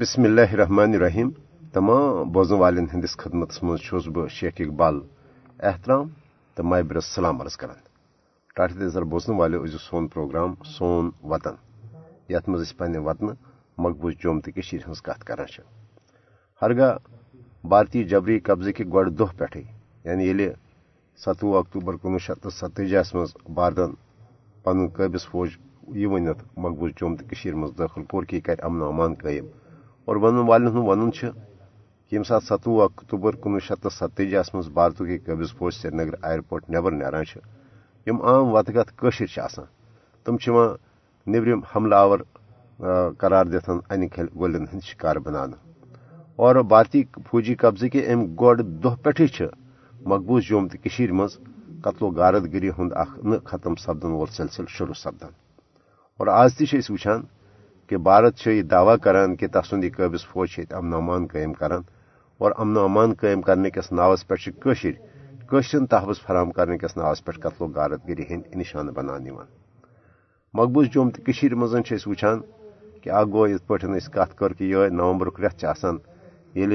بسم اللہ الرحمن الرحیم تمام بوزن والن ہندس خدمت مز بہ شیخ اقبال احترام تو مابر السلام عرض کران ٹاٹھ نظر بوزن والو از سون پروگرام سون وطن یت مز پنہ وطن مقبوض جوم تو ہز کت کران ہرگاہ بھارتی جبری قبضہ کہ گۄڈٕ دۄہ پٮ۪ٹھٕے یعنی ییٚلہِ ستوُہ اکتوبر کُنوُہ شیٚتھ تہٕ ستٲجیس منٛز بھارتن پنُن قٲبض فوج یہ ؤنِتھ مقبوض جوم تو منٛز دٲخل کوٚر کہِ یہِ کرِ امن امان قٲیِم اور ونن والن ہُنٛد ونُن چھُ کہ ییٚمہِ ساتہٕ ستوُہ اکتوبر کُنوُہ شیٚتھ تہٕ ستٲجیس منٛز بھارتُک یہ قٲبض فوج سرینگر ایرپورٹ نٮ۪بر نیران چھِ یِم عام وتگت کٲشِر چھِ آسان تِم آور قرار دِتھ انہِ کھلہِ گولین شکار بناونہٕ اور بھارتی فوجی قبضہ کے ام گۄڈ دۄہ پٮ۪ٹھٕے مقبوض جوم تو مز قتل و غارت گری ہند اخ ختم سپدن وول سلسلہ شروع سپدان اور آز تہ وچھان کہ بھارت یہ دعویٰ کران کہ تسند یہ قابض فوج امن امان قائم کران اور امن امان قائم کرنے کس ناوس پہ تحفظ فراہم کرنے کس ناوس پہ قتل و غارت گری ہند نشان بنان مقبوض جوم تو مزن وچھان کہ اخ گو یت پہ کت کر کہ یہ نومبر رت یل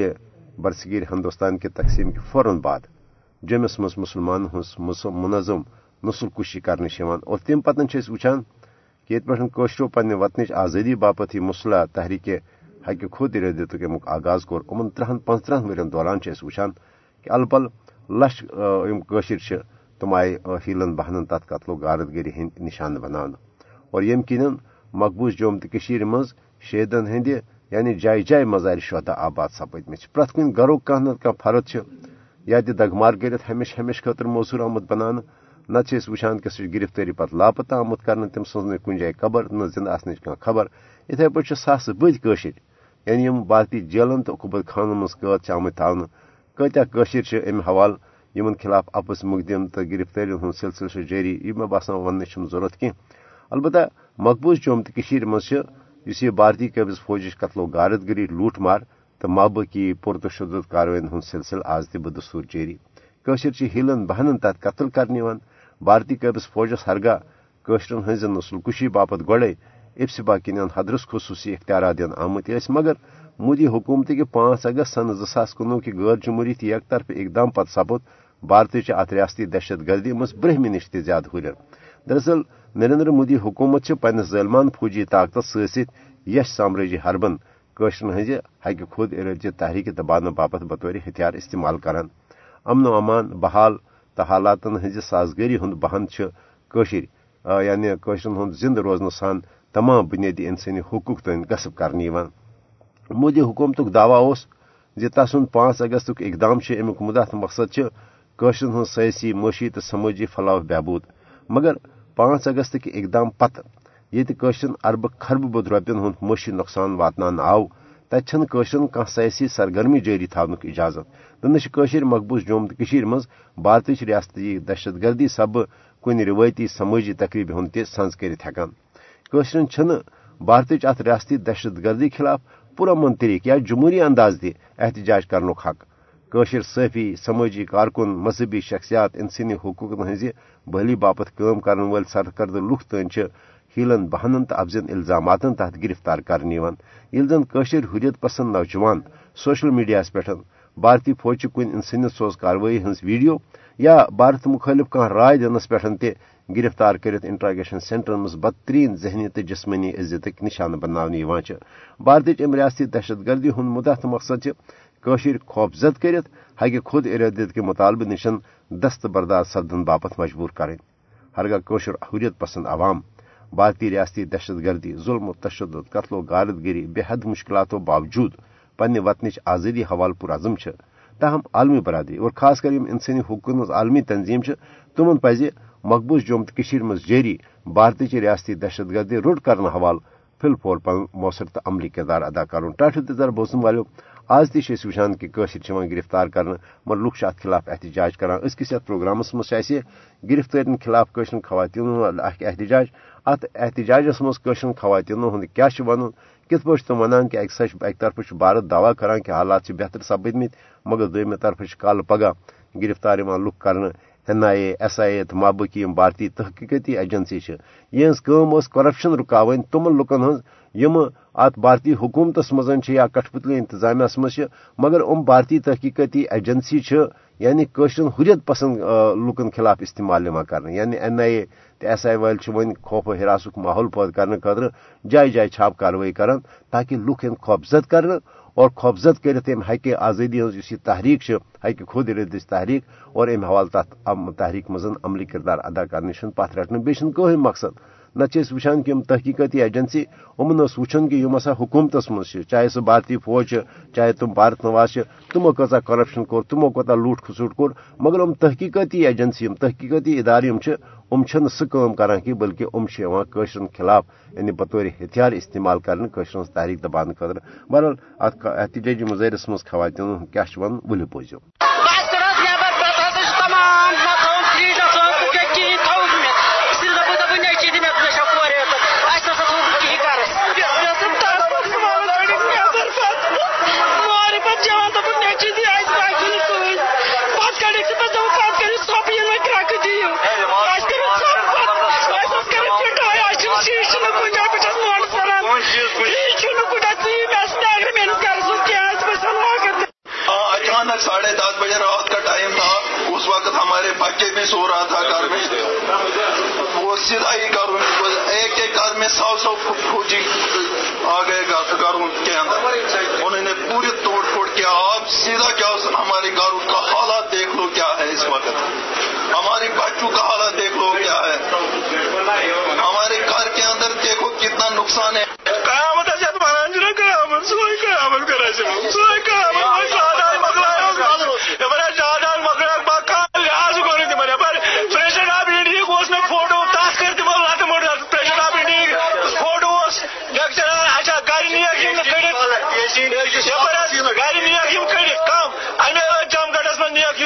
برصغیر ہندوستان کے تقسیم کے فوراً بعد جمس مز مسلمان ہز منظم نسل کشی کرنے اور تم پتن وچان کہ یہ پہ پنہ وطنچ آزادی باپت یہ مسلح تحریک حق خود ارادت امیک آغاز کور ان ترہن پانچترہن ورین دوران وچان کہ الپل لچھ لشر تم آئی ہیلن بہنن تت قتل و غارت گری ہند نشان بنانا اور یم کن مقبوض جوم تو مز شہیدن ہند یعنی جائے جائے مزار شہدا آباد سپدم پریت کن گرو کھانا کھانا فرد یا دگمار کرت ہمیشہ ہمیشہ خاطر موصور آمت بنانا نت وچان کہ سہ گرفتاری پتہ لاپتہ آمت کر تم سن کن جائے قبر، نہ زندہ آنچ کھانا خبر۔ اتھے پہ ساس بد یعنی یم بھارتی جیلن تو قبت خانن مز قید آمت تھونا کتیا قشر ام حوالہ؟ یمن خلاف اپس مقدم تو گرفتاری ہند سلسلہ جاری یہ مے باسان ون ضرورت کی البتہ مقبوض جوم تو مز اس یہ بھارتی قبض فوجش قتل و غارت گری لوٹ مار تو مابہ کی پرتشدد کاروین ہند سلسلہ آز تہ بدستور جاری قشر ہیلن بہنن تت قتل کرنے بھارتی قبض فوجس ہرگاہ قشرن ہز نسل کشی باپت گوڑے ابسبا کن حدرس خصوصی اختیارات دن آمت مگر مودی حکومت کے پانچ اگست سن زاس کنوہ کہ غیر جمہوری یک طرف اقدام پتہ سپد بھارت ات ریاستی دہشت گردی مز برہمہ نش تہ زیادہ دراصل نریندر مودی حکومت پنس ظلمان فوجی طاقت ست یش سامراجی حربن قشرن ہز حق خود ارادی تحریک تبادلہ باپت بطور ہتھیار استعمال کران۔ امن و امان بحال تو حالاتن ہز سازگاری ہند بہن قشر یعنی قشرن ہند زند روزن سان تمام بنیادی انسانی حقوق تین غصب کرنے مودی حکومت دعویٰ اس تسن پانچ اگست اقدام امیک مدت مقصد قشرن ہند سیاسی معاشی تو سماجی فلاح بہبود۔ مگر پانچ اگست کے اقدام پتہ یشرن ارب خرب بد روپین ہند معاشی نقصان واتنان آو۔ تتشن کھانا سیاسی سرگرمی جاری تھونک اجازت۔ نشر مقبوض جوم تو مز بھارت ریاستی دہشت گردی سب کن روایتی سماجی تقریب ہند تہ سنز کرشرن بھارت ات ریاستی دہشت گردی خلاف پرامن طریقہ یا جمہوری انداز تہ احتجاج کرنک حق۔ قشر صحفی سماجی کارکن، مذہبی شخصیات، انسانی حقوق ہز بحلی باپت کام کرن ول سرکرد لوک تین ہیلن بہنن تو افزن الزامات تحت گرفتار کرنے یل زن قشر حریت پسند نوجوان سوشل میڈیا پہ بھارتی فوج کن انسانیت سوز کاروی ہز ویڈیو یا بھارت مخالف کھانا رائے دنس پہ گرفتار کرت انٹراگیشن سینٹرن مز بدترین ذہنی تو جسمانی عزت نشانہ بنانے بھارت ام ریاستی دہشت گردی ہند مدت مقصد قشر خوفزد کرت حق خود ارادت کے مطالبہ نشن دست بردار سپدن باپت مجبور کریں ہرگاہ قشر حریت پسند عوام بھارتی ریاستی دہشت گردی، ظلم و تشدد، قتل و غارت گری بے حد مشکلاتوں باوجود پنہ وطنچ آزادی حوالہ پرعزم تاہم عالمی برادری اور خاص کر انسانی حقوق عالمی تنظیم تمن پز مقبوض جوم تو مز جاری بھارت ریاستی دہشت گردی روٹ کرنے حوالہ فل فور پن مؤثر تو عملی کردار ادا کرن ٹاٹھ تر بوزن والو آز تہ وچان کہ گرفتار کرنے مگر لوگ ات خلاف احتجاج کران کس ات پروگرامس مز گرفتاری خلاف قشر خواتین احتجاج۔ ات احتجاجس مزر خواتین ہند کیا ون کت پہ تم ونان کہ اکہ طرف بھارت دعویٰ کران کہ حالات بہتر سپدم مگر دم طرف کال پگہ گرفتار لک کرنے این آئی اے ایس آئی اے تو مابقی بھارتی تحقیقتی ایجنسی یہ کرپشن رکاون تمن لکن ہز یم ات بھارتی حکومتس مزن یا کٹھ انتظامیہ مز مگر ام بھارتی تحقیقاتی ایجنسی یعنی قشرن حریت پسند لکن خلاف استعمال کر یعنی N I A S I ول ون خوف و ہراسک ماحول پید کرنے خاطر جائے جائے چھاپ کاروی کران تاکہ لک خوفزت کر اور خوفزت کرت ام حق آزادی ہز یہ تحریک حق خود ردس تحریک اور ام حوالہ تحریک مزن عملی کردار ادا کرنے پتھ رٹنے بیچ کوئی مقصد۔ نتہ وچان کہ تحقیقاتی ایجنسی، امن وچان کہ ہسا حکومتس مز چاہے سہ بھارتی فوج، چاہے تم بھارت نواز تمو کتا کرپشن کور، تمو کوتا لوٹ کھسوٹ کور، مگر ام تحقیقاتی ایجنسی تحقیقاتی ادارے ام چھ سہ کام بلکہ ام خلاف یعنی بطور ہتھیار استعمال کرنے قشرن تحریک دبان خاطر۔ بہرحال ات احتجاجی مظاہرس مز خواتین کیا ون ولو بوزو ساڑھے دس بجے رات کا ٹائم تھا۔ اس وقت ہمارے بچے بھی سو رہا تھا گھر میں۔ وہ سیدھا ہی گھر ایک ایک گھر میں سو سو فوجی آ گئے گھروں کے اندر۔ انہوں نے پوری توڑ پھوڑ کیا آپ سیدھا کیا ہمارے گھروں کا حالات دیکھ لو کیا ہے اس وقت۔ ہمارے بچوں کا حالات دیکھ لو کیا ہے۔ ہمارے گھر کے اندر دیکھو کتنا نقصان ہے۔ قیامت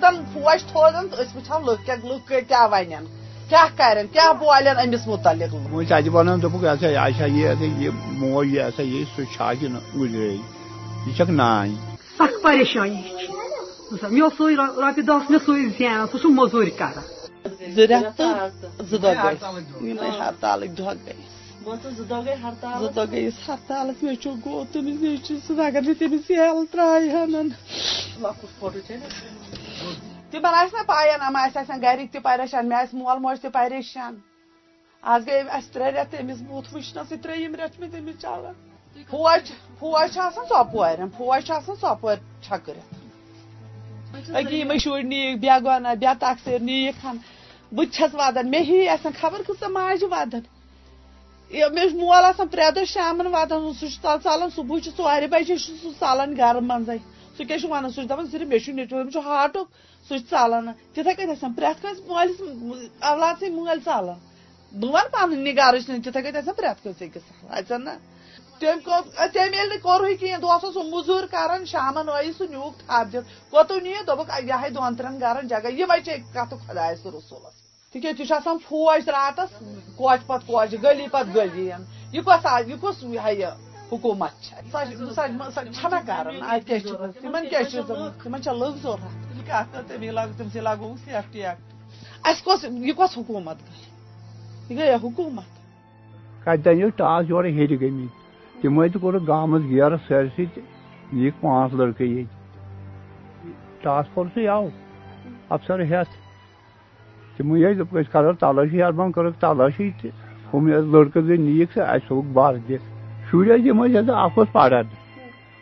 تلتن فوج تھوزن تو اس وچھان لکھ کیا لکھ کیا ون کیا کرن کیا بولن امس متعلق موج اجہ ونان دوپک یہ ہسا یہ موج یہ ہسا یہ سہ چھاج گزرے یہ چھک نان سخ پریشانی مےٚ اوس سُے رۄپیہِ دہ مےٚ سُے زینان سُہ چھُ موٚزوٗرۍ کران زٕ رٮ۪تھ تہٕ زٕ دۄہ گٔے یِمے ہرتالٕکۍ دۄہ گٔے زٕ دۄہ گٔیس ہرتالس مےٚ چھُ گوٚو تٔمِس نیٚچوِ سۭتۍ اگر نہٕ تٔمِس یل ترٛایہِ ہن تِمن آسہِ نا پاین یِم اَسہِ آسن گرِکۍ تہِ پریشان، مےٚ آسہِ مول موج تہِ پریشان۔ آز گٔے اَسہِ ترٛےٚ رٮ۪تھ تٔمِس بوٗتھ وٕچھنَسٕے ترٛیٚیِم رٮ۪تھ مےٚ تٔمِس چلان۔ فوج فوج چھِ آسان ژۄپورٮ۪ن فوج چھِ آسان ژۄپور چھکرِتھ أکہِ یِمے شُرۍ بے گۄنا بے تقسیٖر نِیِکھ ہن۔ ودان، مےٚ ہی آسان خبر کۭژاہ ماجہِ ودان۔ مےٚ چھُ مول آسان پرٛٮ۪تھ دۄہ شامن ودان، سُہ چھُ تَلہٕ ژالان صبحٲے چھُ ژورِ بجے، چھُ سُہ ژالان گرٕ منٛزے۔ سُہ کیٛاہ چھُ ونان سُہ چھُ دپان صرف مےٚ چھُ نیٚچوٗ أمِس چھُ ہاٹُک سُہ چھُ ژالان تِتھے کٔنۍ آسان پرٛٮ۪تھ کٲنٛسہِ مٲلِس اولادسٕے مٲلۍ ژالان بہٕ ونہٕ پنٕنہِ گرٕچ نہٕ تِتھے کٔنۍ آسان پرٛٮ۪تھ کٲنٛسہِ أکِس اَژن نا تٔمۍ تٔمۍ ییٚلہِ نہٕ کوٚرُے کِہینۍ دۄہس اوس سُہ موٚزوٗرۍ کران شامن ٲیی سُہ نیوٗکھ تھپھ دِتھ کوٚتُن نِیہِ دوٚپُکھ یِہے دۄن ترٛٮ۪ن گرن جگہ یِمے چھِ کتھٕ خۄدایس تہٕ رسوٗلس تِکیٛازِ یہِ چھُ آسان فوج راتس کوچہِ پتہٕ کوچہِ گلی پتہٕ گلی یہِ کۄس یہِ کُس یہِ حکوٗمت چھےٚ سۄ چھنا کران اتہِ کیٛاہ چھِ تِمن کیٛاہ چھُ تِمن چھےٚ لُکھ ضوٚرتھ کتھ کٔر تمی لاگو تٔمسٕے لاگو سیفٹی ایکٹ اَسہِ کۄس یہِ کۄس حکوٗمت گٔے یہِ گٔیا حکوٗمت کتہِ ٹاس یورٕ ہیٚرِ گٔمٕتۍ تمے تہِ کوٚرُکھ گامس گیرٕ سٲرسٕے تہٕ نِیِکھ پانٛژھ لڑکہٕ ییٚتہِ ٹاسک فورسٕے آو افسر ٲسۍ دوٚپُکھ أسۍ کرو تلٲشی اربن کٔرٕکھ تلٲشی تہٕ ہُم لڑکہٕ زٕ نِیِکھ سُہ اَسہِ تھوٚوُکھ بر دِتھ شُرۍ ٲسۍ یِم ٲسۍ اکھ اوس پران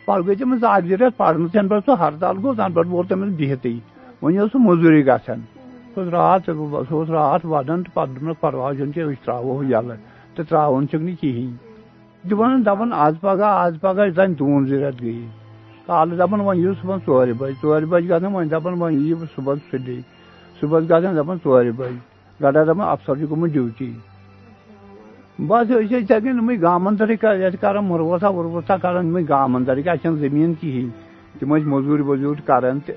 پتہٕ گٔے تٔمِس ژتجی رٮ۪تھ پرنس تَنہٕ پٮ۪ٹھ سُہ ہرتال گوٚو تَنہٕ پٮ۪ٹھ ووت تٔمِس بِہتٕے وۄنۍ اوس سُہ موٚزوٗری گژھان سُہ اوس راتھ سُہ اوس راتھ ودان تہٕ پتہٕ دوٚپنس پرواے چھُنہٕ کینٛہہ أسۍ تراوو یَلہٕ تہٕ تراوُن چھُکھ نہٕ کِہینۍ دپان دپان آز پگہہ آز پگہہ زن دوٗن زٕ رٮ۪تھ گٔیے کالہٕ دپان وۄنۍ یِیِو صبحن ژورِ بجہِ ژورِ بجہِ گژھان وۄنۍ دپان وۄنۍ یِیِو صبحن بس اتھے کن نم گام اندر کر مروسا ورسا کر نم گام اندر اچھا زمین کہین تم مزور وزور کران تو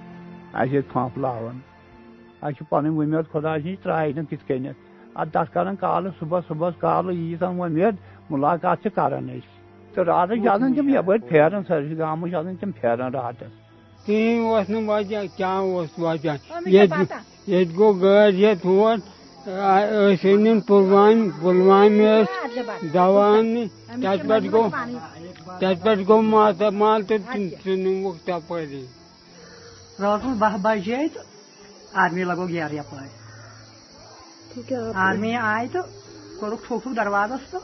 پھمپ لاوان اچھا پن ومید خدا نش ترائی نا کت کنت اد تک کر کال صبح صبح کال ییتن ومید ملاقات کران تو رات آسان تم یپ پھیران سرس گام آسان تم پھیران راتس کہین وجہ کیا وجہ یہ گو گاڑ یہ ہور ٲسۍ پُلوامہِ پُلوامہِ ٲسۍ دوا اَننہِ تَتہِ پٮ۪ٹھ گوٚو تَتہِ پٮ۪ٹھ گوٚو ماتامال تہٕ ژٕ نِموکھ تَپٲری رات بہ بجے تو آرمی لگو گیر یپٲرۍ آرمی آے تو کوٚرُکھ ٹھوک ٹھوک دروازس تو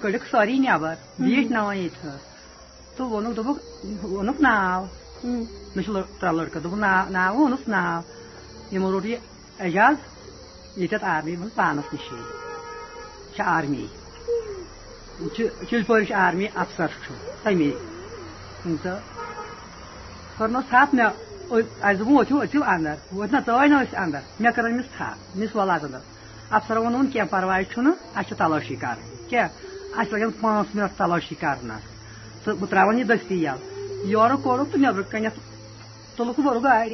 کٔڑِکھ سٲری نٮ۪بر بیٖٹھۍ ناوان ییٚتہِ تہٕ ووٚنُکھ دوٚپُکھ ووٚنُکھ ناو. مےٚ چھِ ترٛےٚ لڑکہٕ دوٚپُکھ ناو ناو ووٚنُکھ ناو. یِمو روٚٹ یہِ اعجاز یہ آرمی من پانس نش آرمی چلپور آرمی افسر تمی تو کرن تھپ مے اہس دن وتو اتو اندر وت نا ژے نا اندر مے کر امس تھپ مس ولاد اندر افسر ون کی پرواے اچھا تلاشی کر کیا اس لگن پانچ منٹ تلاشی کرنس تو بہ ترا یہ دستی یل یور کورک تو نبر کنت تلک بر گاڑ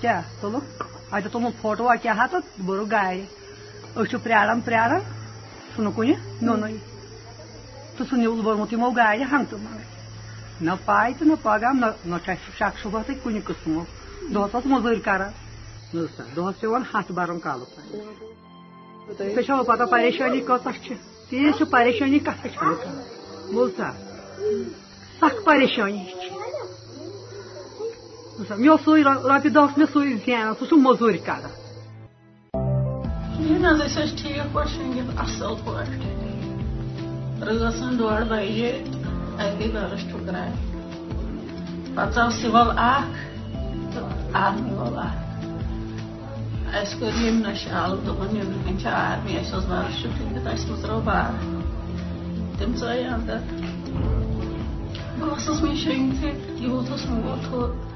کیا اتہ تلن فوٹو کیا تو بر گاڑ اچھ پیاران پیاران سہ کن نون تو سہ نیول برمت یمو گاڑ ہنگتہ منگ نہ پاے تو نہ پگہ نہ شک شبہ تو کن قسمو دہس مزور کران دہس پیون ہاتھ برن کالو تھی چھو پتہ پریشانی کتھ تیز پریشانی کت بوز سا سخ پریشانی۔ مےٚ اوس سُے رۄپیہِ دہ اوس مےٚ سُے زینان سُہ چھُ موٚزوٗرۍ کران کِہیٖنۍ حظ أسۍ ٲسۍ ٹھیٖک پٲٹھۍ شٔنگِتھ اَصٕل پٲٹھۍ رٲژ ڈۄڈ بجے اَسہِ گٔے گرس ٹھُکراے پتہٕ ژاو سِول اکھ تہٕ آرمی وول اکھ اَسہِ کٔر ییٚمۍ نشالہٕ دوٚپُن نیٚبرٕ کَنۍ چھِ آرمی اَسہِ اوس برس شُٹھِتھ اَسہِ مٕژرٲو بار تِم ژاے اندر بہٕ ٲسٕس مےٚ شٔنگتھٕے یوٗت اوس موت تھوٚد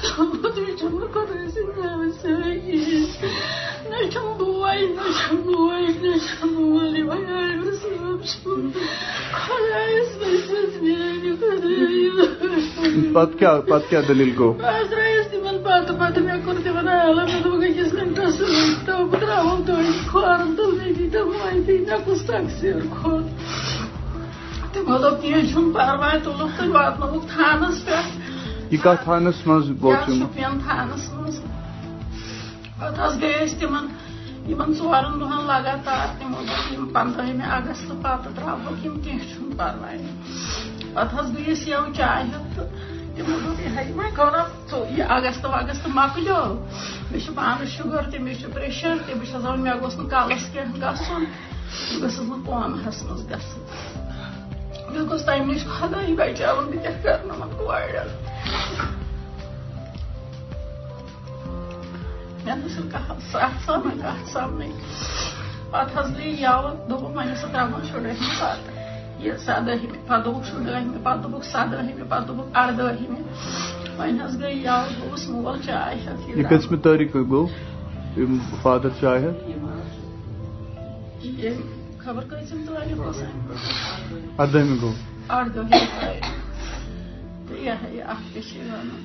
مےٚ چھُم ناتوان کورِ مےٚ چھُ أمۍ سُنٛد سار خۄدایم تھوٚمُت مےٚ چھُم نہٕ خۄداے سٕنٛدۍ نعمت سۭتۍ کِہیٖنۍ نہ چھُم بوے نہ چھُم بوے نہ چھُم مول یِمے عٲلمہٕ صٲب چھُم خۄدایَس پٔژھِس میانہِ خۄدایا پت کیا پت کیا دلیل کو تِمو دوٚپ کینٛہہ چھُنہٕ پرواے تُلُکھ تہٕ واتنووُکھ تھانس پٮ۪ٹھ یہ کتھ تھانس مز یتھ شُپین تھانس منٛز پتہٕ حظ گٔے أسۍ تِمن یِمن ژورن دۄہن لگاتار تِمو دوٚپ یِم پنٛدہمہِ اگست پتہٕ ترٛاوہوکھ یِم کینٛہہ چھُنہٕ پرواے پتہٕ حظ گٔے أسۍ یَو چاے ہٮ۪تھ تہٕ تِمو دوٚپ یِہے وۄنۍ گوٚو یہِ اگست وگست مۄکلیو مےٚ چھُ پانس شُگر تہِ مےٚ چھُ پریشر تہِ بہٕ چھس دپان مےٚ گوٚژھ نہٕ کلس کینٛہہ گژھُن بہٕ گٔژھٕس نہٕ قومہس منٛز گژھٕنۍ مےٚ گوٚژھ تمہِ نِش خۄداے بچاوُن بہٕ کیٛاہ کرٕ نہٕ وۄنۍ کورٮ۪ن یَوٕ دوٚپُکھ وۄنۍ ٲسۍ ترٛاوان شُرہمہِ پتہٕ یہ سدہمہِ پتہٕ دوٚپُکھ شُرہمہِ پتہٕ دوٚپُکھ سدہمہِ پتہٕ دوٚپُکھ اردہمہِ وۄنۍ حظ گٔے یَوٕ گوٚوُس مول تٲریٖخ گوٚو یِم فادر ہٮ۪تھ خبر کۭژِم تٲریٖخ اوس اردہمہِ گوٚو اردہمہِ تٲریٖخ تہٕ یہِ ہا یہِ اکھ کیٛاہ چھِ وَنان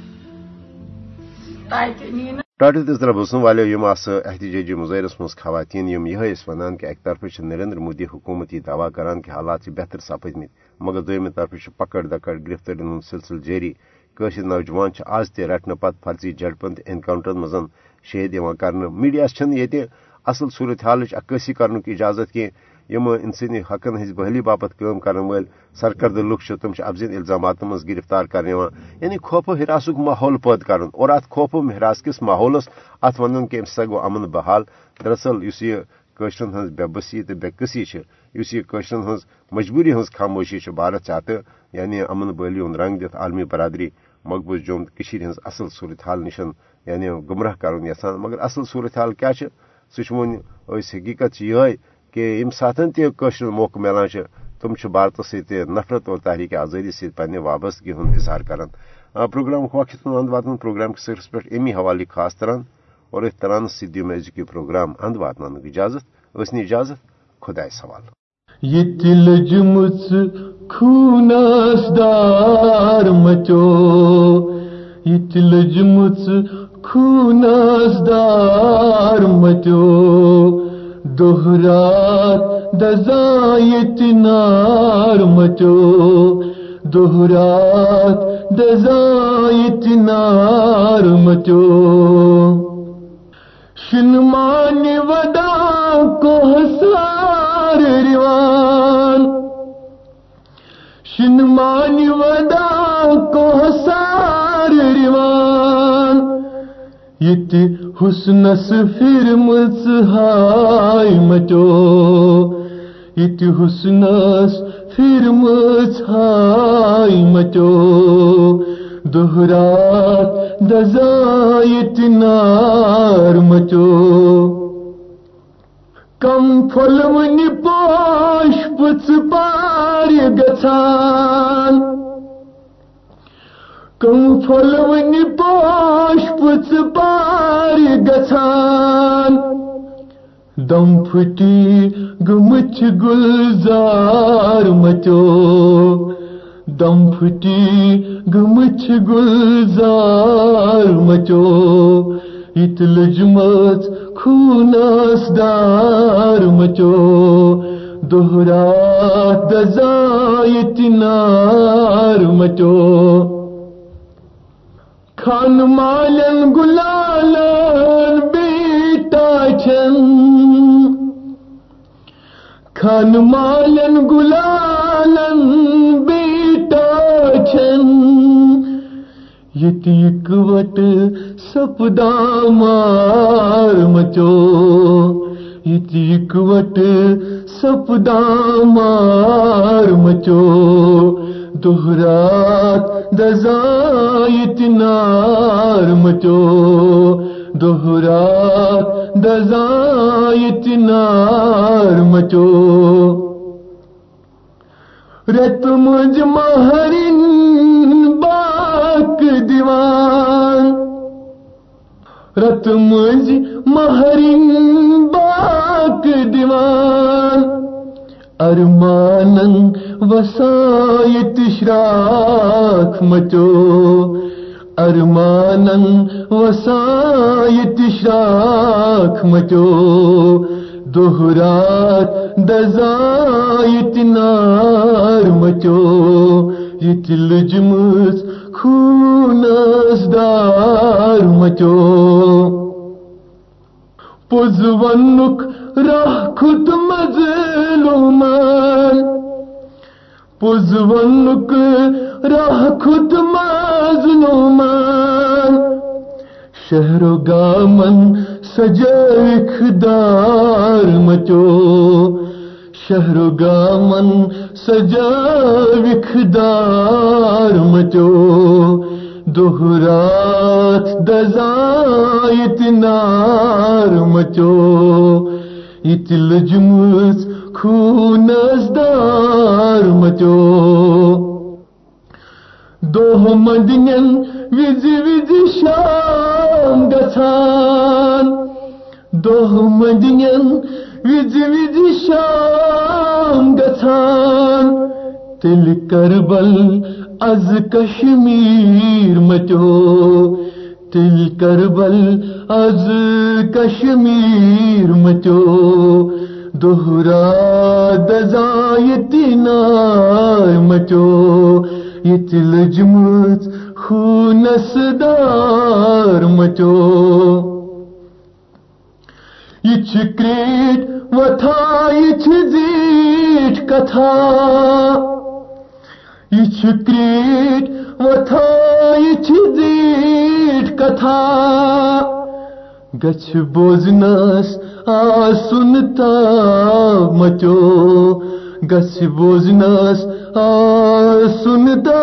تَتہِ نی نہٕ ٹاٹو تیزرا بوزن والو یم آس احتجاجی مظاہرس مز خواتین یم یہ ونان کہ اکہ طرف نریندر مودی حکومت یہ دعوی کران کہ حالات بہتر سپدمت مگر دویمہ طرف پکڑ دکڑ گرفتاری ہند سلسلہ جاری قشر نوجوان آز تہ رٹنے پتہ فرضی جڑپن انکاؤنٹر مزن شہید کر میڈیا یہ اصل صورت حالچ عکاسی کرن اجازت کی یم انسانی حقن ہز بحلی باپت کام کرن ول سرکرد لکھ تم افزن الزامات مز گرفتار کرنے یعنی خوف و ہراسک ماحول پید کرن۔ اور ات خوف و ہراس کس ماحولس ات ون کہ امہ گو امن بحال۔ دراصل اس یہ قشرن ہز بے بسی تو بے قسی اس یہ قشرن ہز مجبوری ہز خاموشی بھارت چاہتے۔ یعنی امن بحلی ہند رنگ دت عالمی برادری مقبوض جوم ہز اصل صورت حال نشن۔ یعنی گمراہ کرن یسان مگر اصل صورت حال کیا سہ ون حقیقت یہ کہ یم سات تشر موقع ملان تم بھارت ست نفرت اور تحریک آزادی ست پنہ وابستگی ہند اظہار کران پروگرام وقت اند واتن پروگرام کس سرس پہ امی حوالہ خاص تران اور ات تران سی دم ازک پروگرام اند واتن اجازت اسن اجازت خدا سوال۔ یہ لجمت خوناس دار مچو۔ یہ لجمت خوناس دار مچو۔ دوہرات دزایت نار مچو دوہرات دزایت نار مچو۔ شنمان ودا کو سار ریوان۔ شنمان ودا کو سار یت حسنس پھر ہائے مچو یت حسنس پھر ہائے مچو دہرات دزایت نار مچو کم پھل ون پوش پچ پار گھان کم پھل ون پوش پچ پار گھان دم پھٹی گمچ گلزار مچو۔ دم پھٹی گمچ گلزار مچو۔ ات لجمت خوناس دار مچو۔ دوہرا دزایت نار مچو۔ خان مالن گلالن بیٹا چن خان مالن گلالن یہ وٹ سپدا مار مچو۔ یہ وٹ سپدا مار مچو۔ دوہرات دزایت نار مچو دوہرات دزایت نار مچو. رت مجھ مہرین باک دیوان رت مجھ مہرین باک دیوان ارمان وسائت شراک مچو ارمان وسائت شراک مچو دوہرات دزایت نار مچو یہ لجمس خونس دار مچو پوز ونک راہ خود مظلومان پوز ونک راہ خود مظلومان شہر و گامن دار مچو۔ شہر گامن سجا دار مچو۔ دوہرات دزایت نار مچو۔ ات لجمس خونس دار مچو۔ دوہ مدن وز وز شام گھان دہ مدن وز وز شام گھان تل کربل از کشمیر مچو۔ تل کربل از کشمیر مچو۔ دوہرا دزایت نار مچو یہ لجمت خونس دار مچو یہ کریٹ وتھا یہ زیٹ کتھا۔ یہ کریٹ وتھا یہ زیٹ کتھا۔ گچھ بوزنس آ سنتا مچو گچھ بوزنس آ سنتا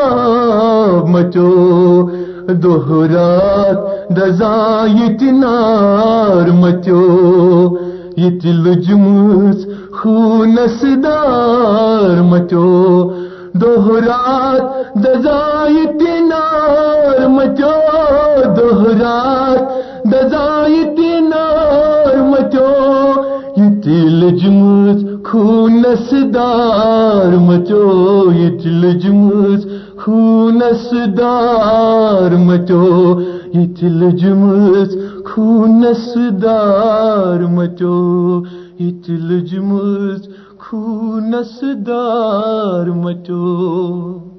مچو۔ دوہرات دزا یہ نار مچو یہ لجمس خونس دار مچو۔ دوہرات دزا یہ نار مچو۔ دوہرات دزا یہ نار مچو، یہ لجمس خونس دار مچو، یہ لجمس خونس دار مچو، یہ لجمس خونس دار مچو، یہ لجمس خونس دار مچو۔